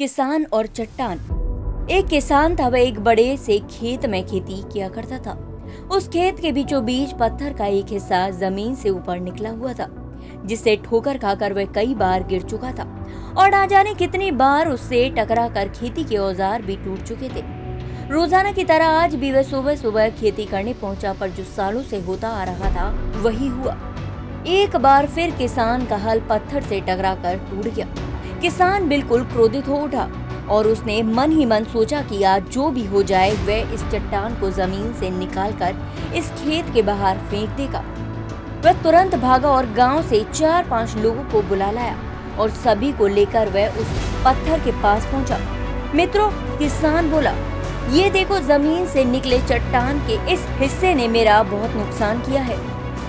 किसान और चट्टान। एक किसान था, वह एक बड़े से खेत में खेती किया करता था। उस खेत के बीचों बीच पत्थर का एक हिस्सा ज़मीन से ऊपर निकला हुआ था जिससे ठोकर खाकर वह कई बार गिर चुका था। और ना जाने कितनी बार उससे टकरा कर खेती के औज़ार भी टूट चुके थे। रोज़ाना की तरह आज भी वह सुबह सुबह खेती करने पहुँचा, पर जो सालों से होता आ रहा था, वही हुआ। एक बार फिर किसान का हल पत्थर से टकरा कर टूट गया। किसान बिल्कुल क्रोधित हो उठा और उसने मन ही मन सोचा कि आज जो भी हो जाए, वह इस चट्टान को ज़मीन से निकालकर इस खेत के बाहर फेंक देगा। वह तुरंत भागा और गाँव से चार पाँच लोगों को बुला लाया और सभी को लेकर वह उस पत्थर के पास पहुँचा। मित्रों, किसान बोला, ये देखो, ज़मीन से निकले चट्टान के इस हिस्से ने मेरा बहुत नुकसान किया है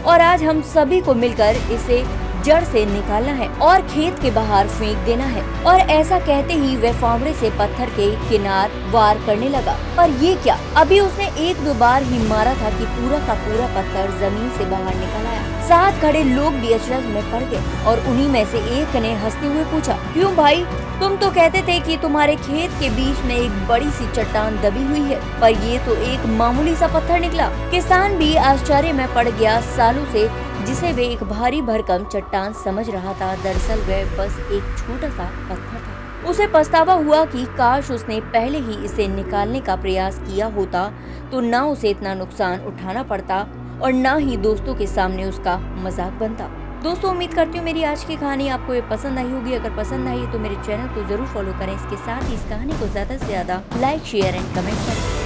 और आज हम सभी को मिलकर इसे जड़ से निकालना है और खेत के बाहर फेंक देना है। और ऐसा कहते ही वह फावड़े से पत्थर के किनार वार करने लगा। पर ये क्या? अभी उसने एक दो बार ही मारा था कि पूरा का पूरा पत्थर ज़मीन से बाहर निकल आया। साथ खड़े लोग भी अचरज में पड़ गए और उन्हीं में से एक ने हँसते हुए पूछा, क्यों भाई? तुम तो कहते थे कि तुम्हारे खेत के बीच में एक बड़ी सी चट्टान दबी हुई है। पर ये तो एक मामूली सा पत्थर निकला। किसान भी आश्चर्य में पड़ गया सालों से जिसे वे एक भारी भरकम चट्टान समझ रहा था। दरअसल वह बस एक छोटा सा पत्थर था। उसे पछतावा हुआ कि काश उसने पहले ही इसे निकालने का प्रयास किया होता तो न उसे इतना नुकसान उठाना पड़ता और न ही दोस्तों के सामने उसका मज़ाक बनता। दोस्तों, उम्मीद करती हूँ मेरी आज की कहानी आपको ये पसंद आई होगी। अगर पसंद आई तो मेरे चैनल को ज़रूर फॉलो करें। इसके साथ ही इस कहानी को ज़्यादा से ज़्यादा लाइक, शेयर एंड कमेंट करें।